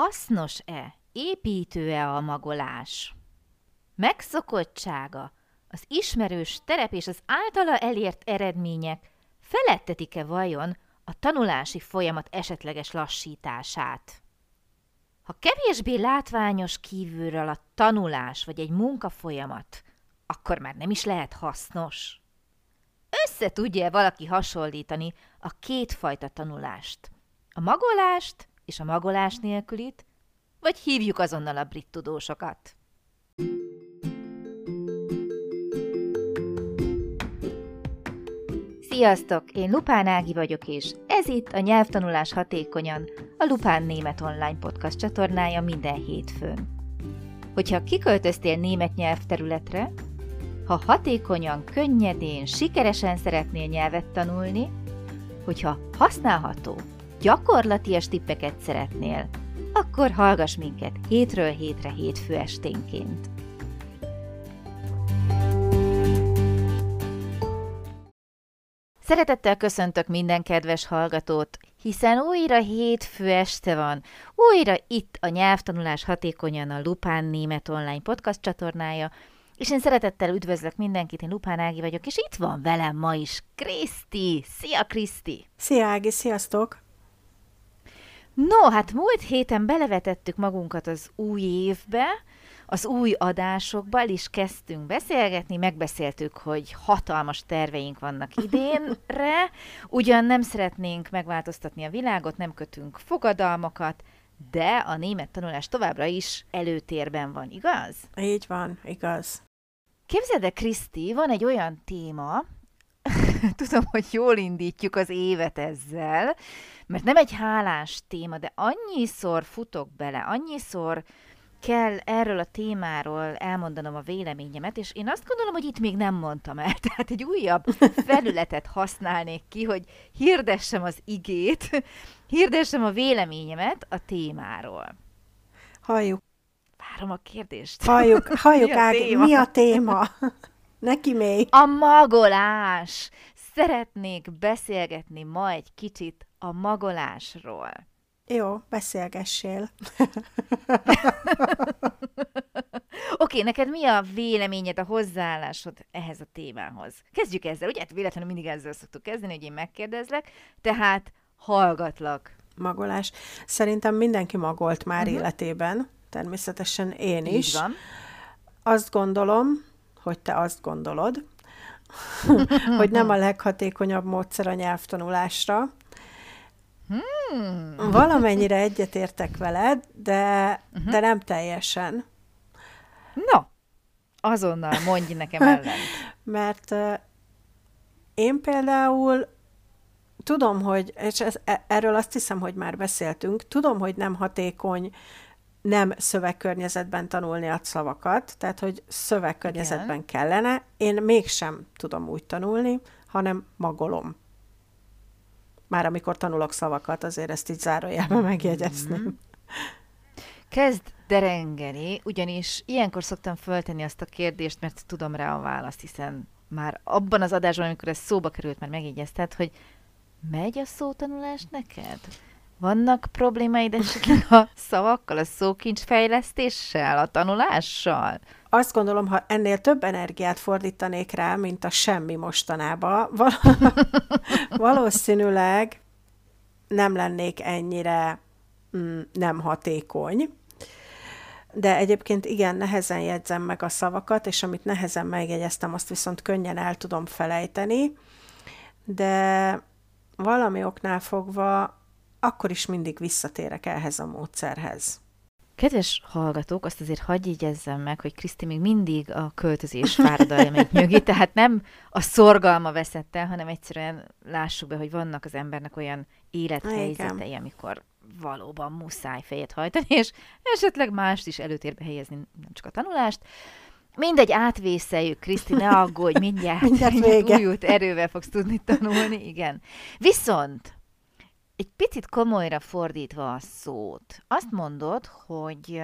Hasznos-e, építő-e a magolás? Megszokottsága, az ismerős terep és az általa elért eredmények felettetik-e vajon a tanulási folyamat esetleges lassítását? Ha kevésbé látványos kívülről a tanulás vagy egy munkafolyamat, akkor már nem is lehet hasznos. Össze tudja valaki hasonlítani a kétfajta tanulást? A magolást és a magolás nélkülit, vagy hívjuk azonnal a brit tudósokat? Sziasztok! Én Lupán Ági vagyok, és ez itt a Nyelvtanulás Hatékonyan, a Lupán Német Online Podcast csatornája minden hétfőn. Hogyha kiköltöztél német nyelvterületre, ha hatékonyan, könnyedén, sikeresen szeretnél nyelvet tanulni, hogyha használható, gyakorlatias tippeket szeretnél, akkor hallgass minket hétről hétre hétfő esténként. Szeretettel köszöntök minden kedves hallgatót, hiszen újra hétfő este van, újra itt a nyelvtanulás hatékonyan a Lupán Német Online podcast csatornája, és én szeretettel üdvözlök mindenkit, én Lupán Ági vagyok, és itt van velem ma is Kriszti. Szia, Kriszti! Szia, Ági, sziasztok! No, hát múlt héten belevetettük magunkat az új évbe, az új adásokba el is kezdtünk beszélgetni, megbeszéltük, hogy hatalmas terveink vannak idénre, ugyan nem szeretnénk megváltoztatni a világot, nem kötünk fogadalmakat, de a német tanulás továbbra is előtérben van, igaz? Így van, igaz. Képzeld el, Kriszti, van egy olyan téma, tudom, hogy jól indítjuk az évet ezzel, mert nem egy hálás téma, de annyiszor futok bele, annyiszor kell erről a témáról elmondanom a véleményemet, és én azt gondolom, hogy itt még nem mondtam el. Tehát egy újabb felületet használnék ki, hogy hirdessem az igét, hirdessem a véleményemet a témáról. Halljuk. Várom a kérdést. Halljuk, halljuk mi, a Ági, téma? mi a téma? Neki még. A magolás. Szeretnék beszélgetni ma egy kicsit a magolásról. Jó, beszélgessél. Oké, okay, neked mi a véleményed, a hozzáállásod ehhez a témához? Kezdjük ezzel, ugye? Hát véletlenül mindig ezzel szoktuk kezdeni, hogy én megkérdezlek, tehát hallgatlak. Magolás. Szerintem mindenki magolt már uh-huh. életében, természetesen én is. Így van. Azt gondolom, hogy te azt gondolod, hogy nem a leghatékonyabb módszer a nyelvtanulásra, Hmm. Valamennyire egyetértek veled, de, uh-huh. de nem teljesen. No, azonnal mondj nekem ellen. Mert uh, én például tudom, hogy, és ez, e, erről azt hiszem, hogy már beszéltünk, tudom, hogy nem hatékony nem szövegkörnyezetben tanulni a szavakat, tehát, hogy szövegkörnyezetben Igen. kellene. Én mégsem tudom úgy tanulni, hanem magolom már amikor tanulok szavakat, azért ezt így zárójelben mhm. megjegyezném. Mm-hmm. Kezd derengeni, ugyanis ilyenkor szoktam föltenni azt a kérdést, mert tudom rá a választ, hiszen már abban az adásban, amikor ez szóba került, már megjegyezted, hogy megy a szótanulás neked? Vannak problémáid esetleg a szavakkal, a szókincs fejlesztéssel, a tanulással? Azt gondolom, ha ennél több energiát fordítanék rá, mint a semmi mostanába, val- valószínűleg nem lennék ennyire mm, nem hatékony. De egyébként igen, nehezen jegyzem meg a szavakat, és amit nehezen megjegyeztem, azt viszont könnyen el tudom felejteni, de valami oknál fogva akkor is mindig visszatérek ehhez a módszerhez. Kedves hallgatók, azt azért hagyj jegyezzem meg, hogy Kriszti még mindig a költözés fáradalma nyögi, tehát nem a szorgalma veszett el, hanem egyszerűen lássuk be, hogy vannak az embernek olyan élethelyzetei, amikor valóban muszáj fejet hajtani, és esetleg mást is előtérbe helyezni, nem csak a tanulást. Mindegy, átvészeljük, Kriszti, ne aggódj, mindjárt, mindjárt, újult erővel fogsz tudni tanulni, igen. Viszont egy picit komolyra fordítva a szót, azt mondod, hogy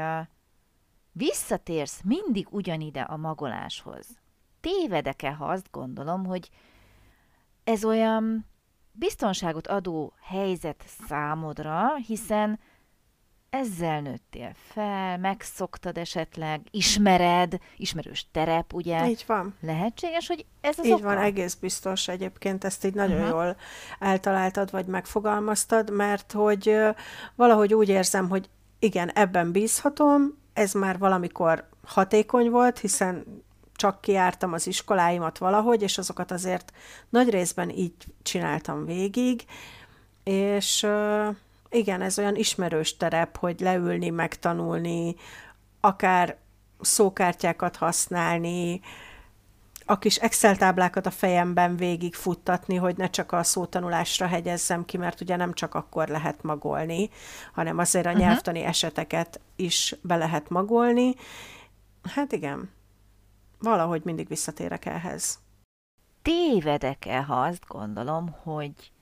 visszatérsz mindig ugyanide a magoláshoz. Tévedek-e, ha azt gondolom, hogy ez olyan biztonságot adó helyzet számodra, hiszen ezzel nőttél fel, megszoktad esetleg, ismered, ismerős terep, ugye? Így van. Lehetséges, hogy ez az Így oka? van, egész biztos egyébként, ezt így nagyon uh-huh. jól eltaláltad, vagy megfogalmaztad, mert hogy valahogy úgy érzem, hogy igen, ebben bízhatom, ez már valamikor hatékony volt, hiszen csak kiártam az iskoláimat valahogy, és azokat azért nagy részben így csináltam végig, és igen, ez olyan ismerős terep, hogy leülni, megtanulni, akár szókártyákat használni, a kis Excel táblákat a fejemben végig futtatni, hogy ne csak a szótanulásra hegyezzem ki, mert ugye nem csak akkor lehet magolni, hanem azért a uh-huh. nyelvtani eseteket is be lehet magolni. Hát igen, valahogy mindig visszatérek ehhez. tévedek-e, ha azt gondolom, hogy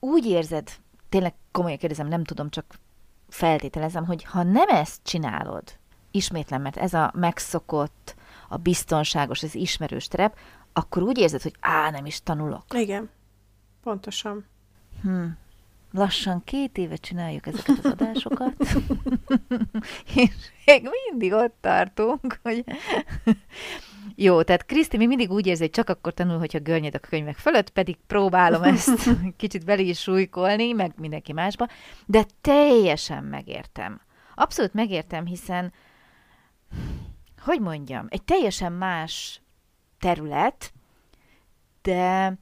úgy érzed, tényleg komolyan kérdezem, nem tudom, csak feltételezem, hogy ha nem ezt csinálod, ismétlem, mert ez a megszokott, a biztonságos, az ismerős terep, akkor úgy érzed, hogy á, nem is tanulok. Igen, pontosan. Hm. Lassan két éve csináljuk ezeket az adásokat, és még mindig ott tartunk, hogy jó, tehát Kriszti még mindig úgy érzi, hogy csak akkor tanul, hogyha görnyed a könyvek fölött, pedig próbálom ezt kicsit belé is súlykolni, meg mindenki másba, de teljesen megértem. Abszolút megértem, hiszen, hogy mondjam, egy teljesen más terület, de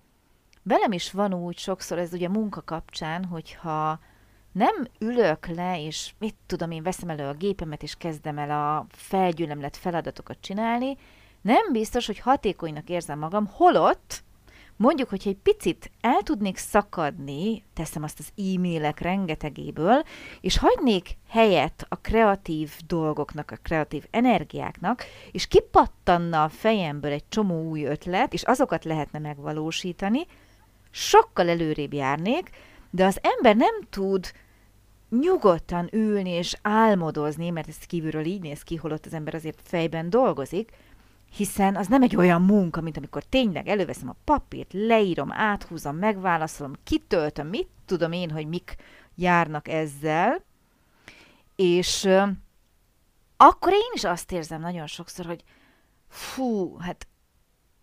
velem is van úgy sokszor, ez ugye munka kapcsán, hogyha nem ülök le, és mit tudom én, veszem elő a gépemet, és kezdem el a felgyűlemlet feladatokat csinálni, nem biztos, hogy hatékonynak érzem magam, holott mondjuk, hogyha egy picit el tudnék szakadni, teszem azt az e-mailek rengetegéből, és hagynék helyet a kreatív dolgoknak, a kreatív energiáknak, és kipattanna a fejemből egy csomó új ötlet, és azokat lehetne megvalósítani, sokkal előrébb járnék, de az ember nem tud nyugodtan ülni és álmodozni, mert ez kívülről így néz ki, holott az ember azért fejben dolgozik, hiszen az nem egy olyan munka, mint amikor tényleg előveszem a papírt, leírom, áthúzom, megválaszolom, kitöltöm, mit tudom én, hogy mik járnak ezzel, és akkor én is azt érzem nagyon sokszor, hogy fú, hát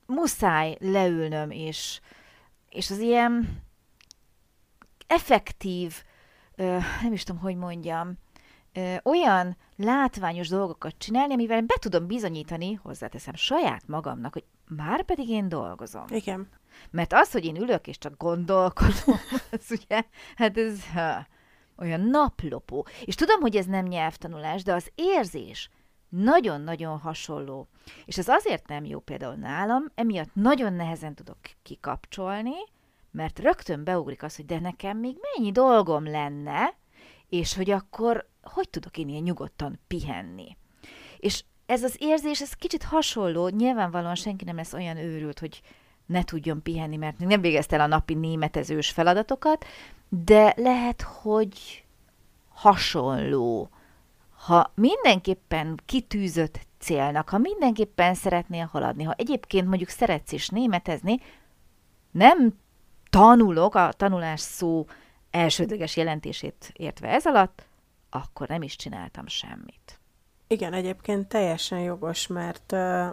muszáj leülnöm, és, és az ilyen effektív, nem is tudom, hogy mondjam, ö, olyan látványos dolgokat csinálni, amivel be tudom bizonyítani, hozzáteszem saját magamnak, hogy már pedig én dolgozom. Igen. Mert az, hogy én ülök és csak gondolkodom, az ugye, hát ez ha, olyan naplopó. És tudom, hogy ez nem nyelvtanulás, de az érzés nagyon-nagyon hasonló. És ez azért nem jó például nálam, emiatt nagyon nehezen tudok kikapcsolni, mert rögtön beugrik az, hogy de nekem még mennyi dolgom lenne, és hogy akkor hogy tudok én ilyen nyugodtan pihenni. És ez az érzés, ez kicsit hasonló, nyilvánvalóan senki nem lesz olyan őrült, hogy ne tudjon pihenni, mert nem végezte el a napi németezős feladatokat, de lehet, hogy hasonló. Ha mindenképpen kitűzött célnak, ha mindenképpen szeretnél haladni, ha egyébként mondjuk szeretsz is németezni, nem tanulok, a tanulás szó elsődleges jelentését értve ez alatt, akkor nem is csináltam semmit. Igen, egyébként teljesen jogos, mert uh,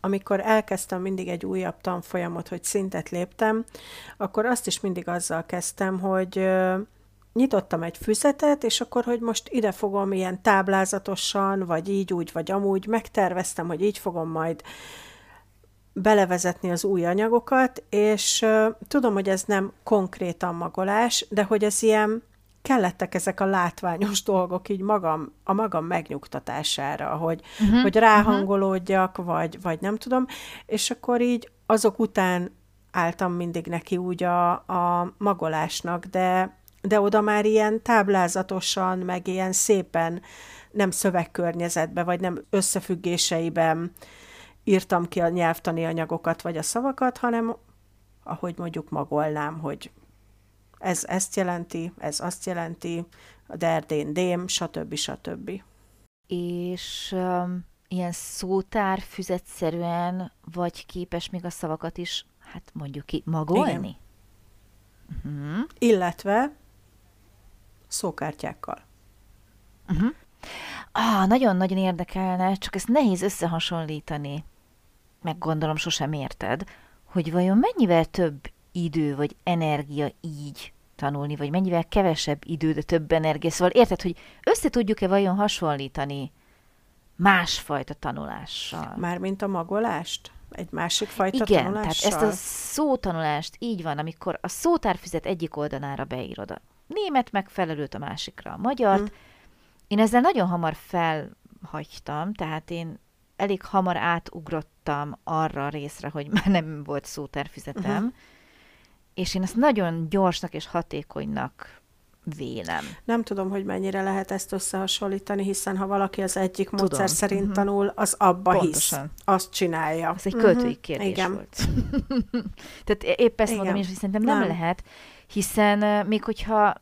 amikor elkezdtem mindig egy újabb tanfolyamot, hogy szintet léptem, akkor azt is mindig azzal kezdtem, hogy uh, nyitottam egy füzetet, és akkor, hogy most ide fogom ilyen táblázatosan, vagy így, úgy, vagy amúgy, megterveztem, hogy így fogom majd belevezetni az új anyagokat, és uh, tudom, hogy ez nem konkrétan magolás, de hogy ez ilyen kellettek ezek a látványos dolgok így magam, a magam megnyugtatására, hogy, uh-huh, hogy ráhangolódjak, uh-huh. vagy, vagy nem tudom, és akkor így azok után álltam mindig neki úgy a, a magolásnak, de, de oda már ilyen táblázatosan, meg ilyen szépen nem szövegkörnyezetbe, vagy nem összefüggéseiben írtam ki a nyelvtani anyagokat, vagy a szavakat, hanem ahogy mondjuk magolnám, hogy ez ezt jelenti, ez azt jelenti, a derdén dém, stb. stb. És um, ilyen szótár füzetszerűen vagy képes még a szavakat is, hát mondjuk ki, magolni? Igen. Uh-huh. Illetve szókártyákkal. Uh-huh. Ah, nagyon-nagyon érdekelne, csak ezt nehéz összehasonlítani. Meg gondolom sosem érted, hogy vajon mennyivel több idő vagy energia így tanulni, vagy mennyivel kevesebb idő, de több energia. Szóval érted, hogy össze tudjuk-e vajon hasonlítani másfajta tanulással? Mármint a magolást? Egy másik fajta Igen, tanulással? tehát ezt a szótanulást így van, amikor a szótárfüzet egyik oldalára beírod a német megfelelőt, a másikra a magyart. Hmm. Én ezzel nagyon hamar felhagytam, tehát én elég hamar átugrottam arra a részre, hogy már nem volt szótárfüzetem, uh-huh. és én ezt nagyon gyorsnak és hatékonynak vélem. Nem tudom, hogy mennyire lehet ezt összehasonlítani, hiszen ha valaki az egyik tudom. módszer szerint uh-huh. tanul, az abba Pontosan. hisz, azt csinálja. Ez egy költői uh-huh. kérdés Igen. volt. Tehát épp ezt Igen. mondom, és szerintem nem, nem lehet, hiszen még hogyha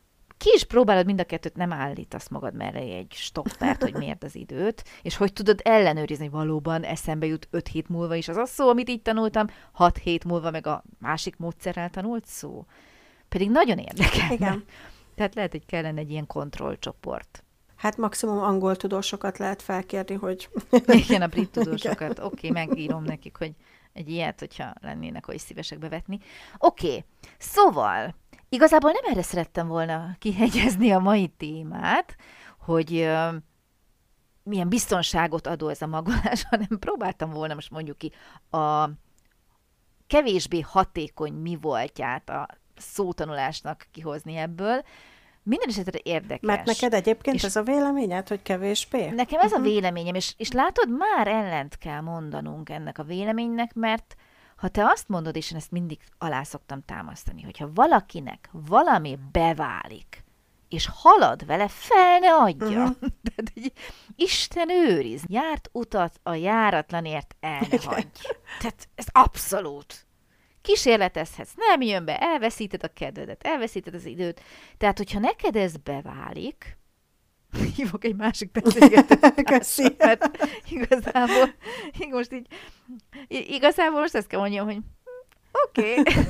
ki is próbálod mind a kettőt, nem állítasz magad mellé egy stoppert, hogy miért az időt, és hogy tudod ellenőrizni, hogy valóban eszembe jut 5 hét múlva is az a szó, amit így tanultam, 6 hét múlva meg a másik módszerrel tanult szó. Pedig nagyon érdekel. Igen. Tehát lehet, hogy kellene egy ilyen kontrollcsoport. Hát maximum angol tudósokat lehet felkérni, hogy... Igen, a brit tudósokat. Oké, okay, megírom nekik, hogy egy ilyet, hogyha lennének, hogy szívesek bevetni. Oké, okay. szóval igazából nem erre szerettem volna kihegyezni a mai témát, hogy milyen biztonságot adó ez a magolás, hanem próbáltam volna most mondjuk ki a kevésbé hatékony mi voltját a szótanulásnak kihozni ebből. Minden esetre érdekes. Mert neked egyébként és ez a véleményed, hogy kevésbé? Nekem ez uh-huh. a mhm. véleményem, és, és látod, már ellent kell mondanunk ennek a véleménynek, mert ha te azt mondod, és én ezt mindig alá szoktam támasztani, hogyha valakinek valami beválik, és halad vele, fel ne adja. Uh-huh. Tehát, hogy Isten őriz, járt utat a járatlanért el ne hagyj. Tehát ez abszolút kísérletezhetsz, nem jön be, elveszíted a kedvedet, elveszíted az időt. Tehát, hogyha neked ez beválik, hívok egy másik beszélgetőt, mert igazából, most így, igazából most ezt kell mondjam, hogy oké. Okay.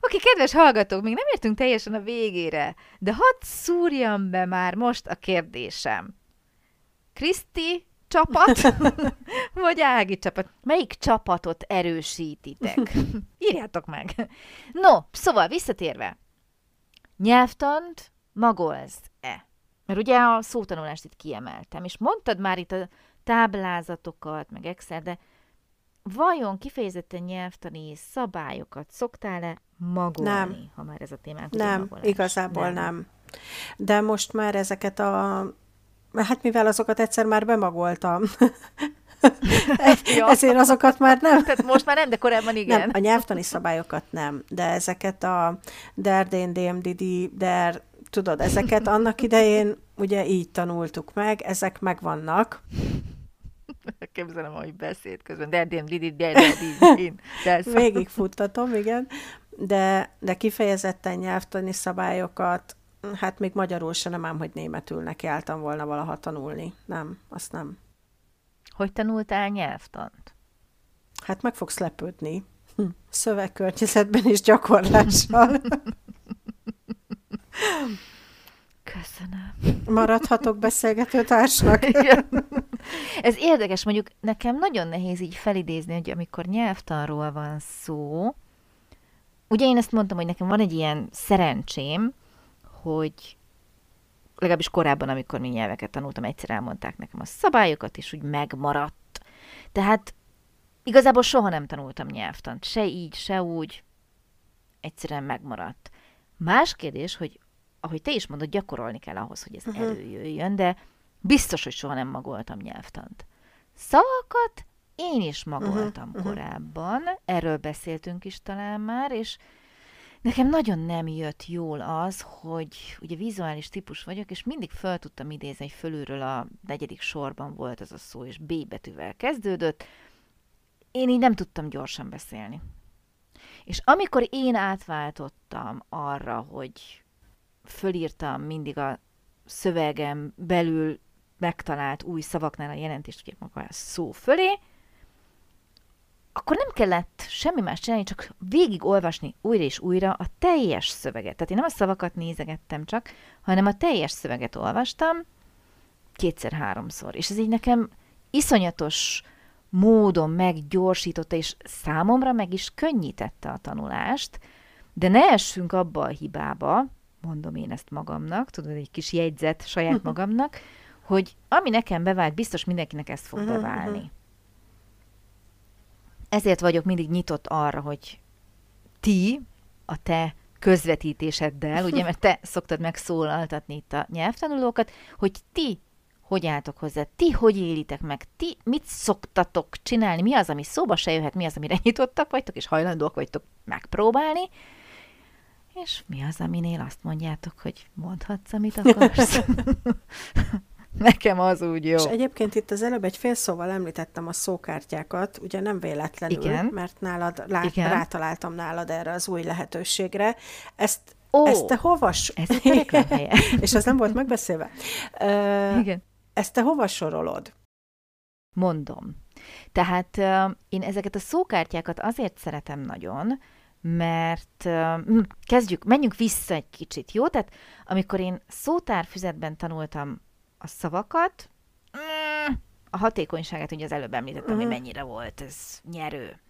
Oké, okay, kedves hallgatók, még nem értünk teljesen a végére, de hadd szúrjam be már most a kérdésem. Kriszti csapat, vagy Ági csapat. Melyik csapatot erősítitek? Írjátok meg. No, szóval visszatérve. Nyelvtant magolsz-e? Mert ugye a szótanulást itt kiemeltem, és mondtad már itt a táblázatokat, meg Excel, de vajon kifejezetten nyelvtani szabályokat szoktál-e magolni, nem. ha már ez a témánk? Nem, igazából nem. nem. De most már ezeket a Hát mivel azokat egyszer már bemagoltam. ja. Ezért azokat már nem. Tehát most már nem, de korábban igen. Nem, a nyelvtani szabályokat nem, de ezeket a der, dén, dém, didi, der, tudod, ezeket annak idején ugye így tanultuk meg, ezek megvannak. Képzelem, hogy beszéd közben, der, dém, didi, der, der, didi, Végigfuttatom, igen. De, de kifejezetten nyelvtani szabályokat hát még magyarul se nem ám, hogy németül nekiálltam volna valaha tanulni. Nem, azt nem. Hogy tanultál nyelvtant? Hát meg fogsz lepődni. Hm. Szövegkörnyezetben és gyakorlással. Köszönöm. Maradhatok beszélgetőtársnak. Ez érdekes, mondjuk nekem nagyon nehéz így felidézni, hogy amikor nyelvtanról van szó, ugye én ezt mondtam, hogy nekem van egy ilyen szerencsém, hogy legalábbis korábban, amikor mi nyelveket tanultam, egyszer elmondták nekem a szabályokat, és úgy megmaradt. Tehát igazából soha nem tanultam nyelvtant, se így, se úgy, egyszerűen megmaradt. Más kérdés, hogy ahogy te is mondod, gyakorolni kell ahhoz, hogy ez uh-huh. előjöjjön, de biztos, hogy soha nem magoltam nyelvtant. Szavakat én is magoltam uh-huh. korábban, erről beszéltünk is talán már, és Nekem nagyon nem jött jól az, hogy ugye vizuális típus vagyok, és mindig fel tudtam idézni, hogy fölülről a negyedik sorban volt ez a szó, és B betűvel kezdődött. Én így nem tudtam gyorsan beszélni. És amikor én átváltottam arra, hogy fölírtam mindig a szövegem belül megtalált új szavaknál a jelentést, ugye maga a szó fölé, akkor nem kellett semmi más csinálni, csak végig olvasni újra és újra a teljes szöveget. Tehát én nem a szavakat nézegettem csak, hanem a teljes szöveget olvastam kétszer-háromszor. És ez így nekem iszonyatos módon meggyorsította, és számomra meg is könnyítette a tanulást, de ne essünk abba a hibába, mondom én ezt magamnak, tudod, egy kis jegyzet saját magamnak, hogy ami nekem bevált, biztos mindenkinek ezt fog beválni. Ezért vagyok mindig nyitott arra, hogy ti, a te közvetítéseddel, ugye, mert te szoktad megszólaltatni itt a nyelvtanulókat, hogy ti hogy álltok hozzá, ti hogy élitek meg, ti mit szoktatok csinálni, mi az, ami szóba se jöhet, mi az, amire nyitottak vagytok, és hajlandóak vagytok megpróbálni, és mi az, aminél azt mondjátok, hogy mondhatsz, amit akarsz. Nekem az úgy jó. És egyébként itt az előbb egy fél szóval említettem a szókártyákat, ugye nem véletlenül, Igen. mert nálad lá, Igen. rátaláltam nálad erre az új lehetőségre. Ezt, Ó, ezt te hova... ez. És az nem volt megbeszélve. Ö, Igen. ezt te hova sorolod? Mondom. Tehát uh, én ezeket a szókártyákat azért szeretem nagyon, mert uh, kezdjük, menjünk vissza egy kicsit, jó? Tehát amikor én szótárfüzetben tanultam a szavakat, mm, a hatékonyságát ugye az előbb említettem, hogy mennyire volt ez nyerő.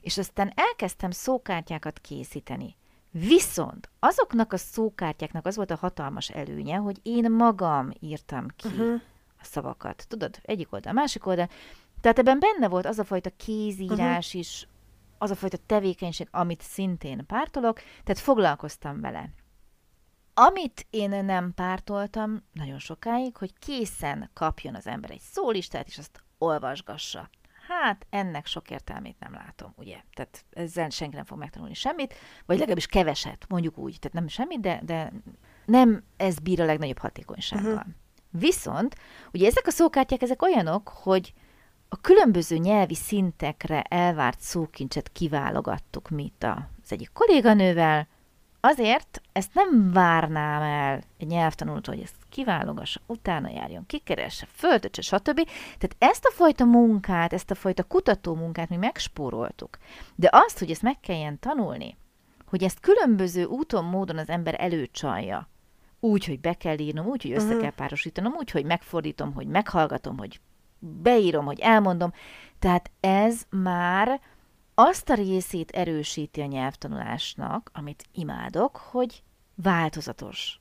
És aztán elkezdtem szókártyákat készíteni. Viszont azoknak a szókártyáknak az volt a hatalmas előnye, hogy én magam írtam ki Uh-huh. a szavakat. Tudod, egyik oldal, másik oldal. Tehát ebben benne volt az a fajta kézírás uh-huh. is, az a fajta tevékenység, amit szintén pártolok, tehát foglalkoztam vele. Amit én nem pártoltam nagyon sokáig, hogy készen kapjon az ember egy szólistát, és azt olvasgassa. Hát ennek sok értelmét nem látom, ugye? Tehát ezzel senki nem fog megtanulni semmit, vagy legalábbis keveset, mondjuk úgy. Tehát nem semmit, de, de nem ez bír a legnagyobb hatékonysággal. Uh-huh. Viszont, ugye ezek a szókártyák, ezek olyanok, hogy a különböző nyelvi szintekre elvárt szókincset kiválogattuk mi itt az egyik kolléganővel, azért ezt nem várnám el egy nyelvtanulótól, hogy ezt kiválogassa, utána járjon, kikeresse, föltötse, stb. Tehát ezt a fajta munkát, ezt a fajta kutató munkát mi megspóroltuk. De azt, hogy ezt meg kelljen tanulni, hogy ezt különböző úton, módon az ember előcsalja, úgy, hogy be kell írnom, úgy, hogy össze Mhm. kell párosítanom, úgy, hogy megfordítom, hogy meghallgatom, hogy beírom, hogy elmondom. Tehát ez már azt a részét erősíti a nyelvtanulásnak, amit imádok, hogy változatos.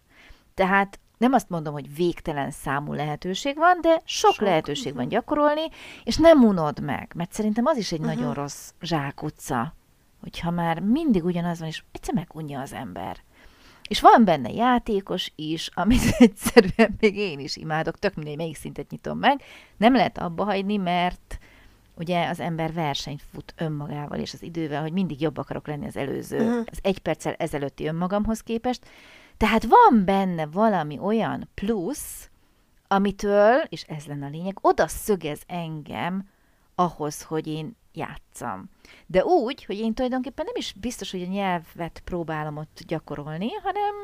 Tehát nem azt mondom, hogy végtelen számú lehetőség van, de sok, Sok, lehetőség van gyakorolni, és nem unod meg, mert szerintem az is egy Mhm. nagyon rossz zsákutca, hogyha már mindig ugyanaz van, és egyszer megunja az ember. És van benne játékos is, amit egyszerűen még én is imádok, tök mindegy, melyik szintet nyitom meg. Nem lehet abba hagyni, mert ugye az ember versenyt fut önmagával és az idővel, hogy mindig jobb akarok lenni az előző, Mhm. az egy perccel ezelőtti önmagamhoz képest. Tehát van benne valami olyan plusz, amitől, és ez lenne a lényeg, oda szögez engem ahhoz, hogy én játszam. De úgy, hogy én tulajdonképpen nem is biztos, hogy a nyelvet próbálom ott gyakorolni, hanem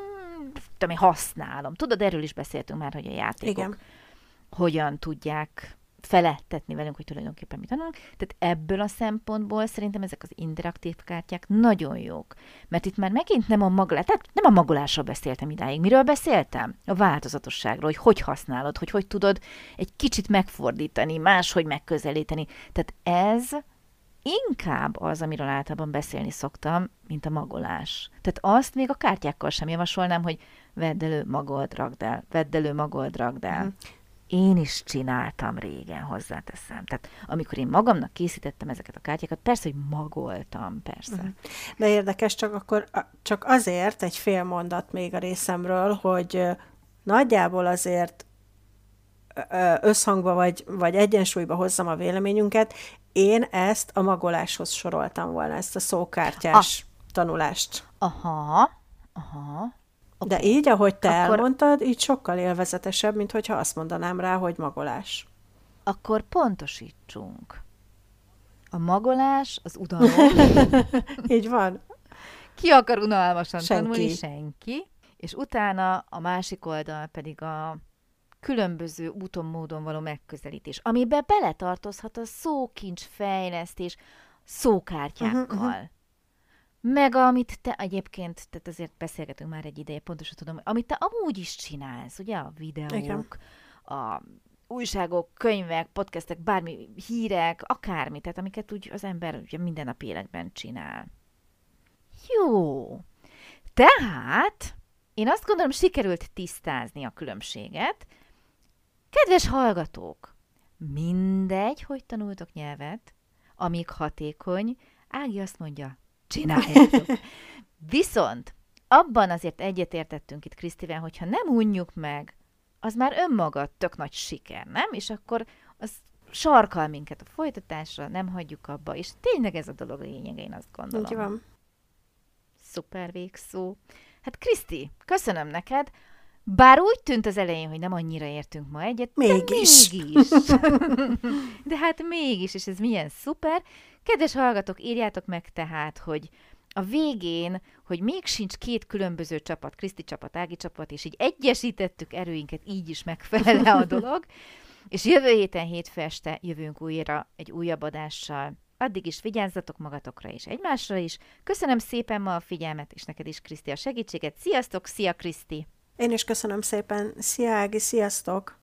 tudom, én használom. Tudod, erről is beszéltünk már, hogy a játékok Igen. hogyan tudják felettetni velünk, hogy tulajdonképpen mit tanulunk. Tehát ebből a szempontból szerintem ezek az interaktív kártyák nagyon jók. Mert itt már megint nem a magolás, tehát nem a magolásról beszéltem idáig. Miről beszéltem? A változatosságról, hogy hogy használod, hogy hogy tudod egy kicsit megfordítani, máshogy megközelíteni. Tehát ez inkább az, amiről általában beszélni szoktam, mint a magolás. Tehát azt még a kártyákkal sem javasolnám, hogy vedd elő, magold, ragd el, vedd elő, magold, ragd el. Mhm. Én is csináltam régen, hozzáteszem. Tehát amikor én magamnak készítettem ezeket a kártyákat, persze, hogy magoltam, persze. Mhm. De érdekes, csak akkor csak azért egy fél mondat még a részemről, hogy nagyjából azért összhangba vagy, vagy egyensúlyba hozzam a véleményünket, én ezt a magoláshoz soroltam volna, ezt a szókártyás ah. tanulást. Aha, aha. Okay. De így, ahogy te Akkor- elmondtad, így sokkal élvezetesebb, mint hogyha azt mondanám rá, hogy magolás. Akkor pontosítsunk. A magolás, az udalom. így van. Ki akar unalmasan Senki. tanulni? Senki. És utána a másik oldal pedig a különböző úton, módon való megközelítés, amiben beletartozhat a szókincs fejlesztés, szókártyákkal. Uh-huh, uh-huh. Meg amit te egyébként, tehát azért beszélgetünk már egy ideje, pontosan tudom, amit te amúgy is csinálsz, ugye a videók, Igen. a újságok, könyvek, podcastek, bármi, hírek, akármi, tehát amiket úgy az ember ugye minden nap életben csinál. Jó. Tehát én azt gondolom, sikerült tisztázni a különbséget. Kedves hallgatók, mindegy, hogy tanultok nyelvet, amíg hatékony, Ági azt mondja, csináljátok. Viszont abban azért egyetértettünk itt Krisztivel, hogyha nem unjuk meg, az már önmaga tök nagy siker, nem? És akkor az sarkal minket a folytatásra, nem hagyjuk abba, és tényleg ez a dolog lényege, én azt gondolom. Így van. Szuper végszó. Hát Kriszti, köszönöm neked. Bár úgy tűnt az elején, hogy nem annyira értünk ma egyet, mégis. de mégis. de hát mégis, és ez milyen szuper. Kedves hallgatók, írjátok meg tehát, hogy a végén, hogy még sincs két különböző csapat, Kriszti csapat, Ági csapat, és így egyesítettük erőinket, így is megfelel a dolog. És jövő héten hétfő este jövünk újra egy újabb adással. Addig is vigyázzatok magatokra és egymásra is. Köszönöm szépen ma a figyelmet, és neked is, Kriszti, a segítséget. Sziasztok, szia, Kriszti! Én is köszönöm szépen. Szia, Ági, sziasztok!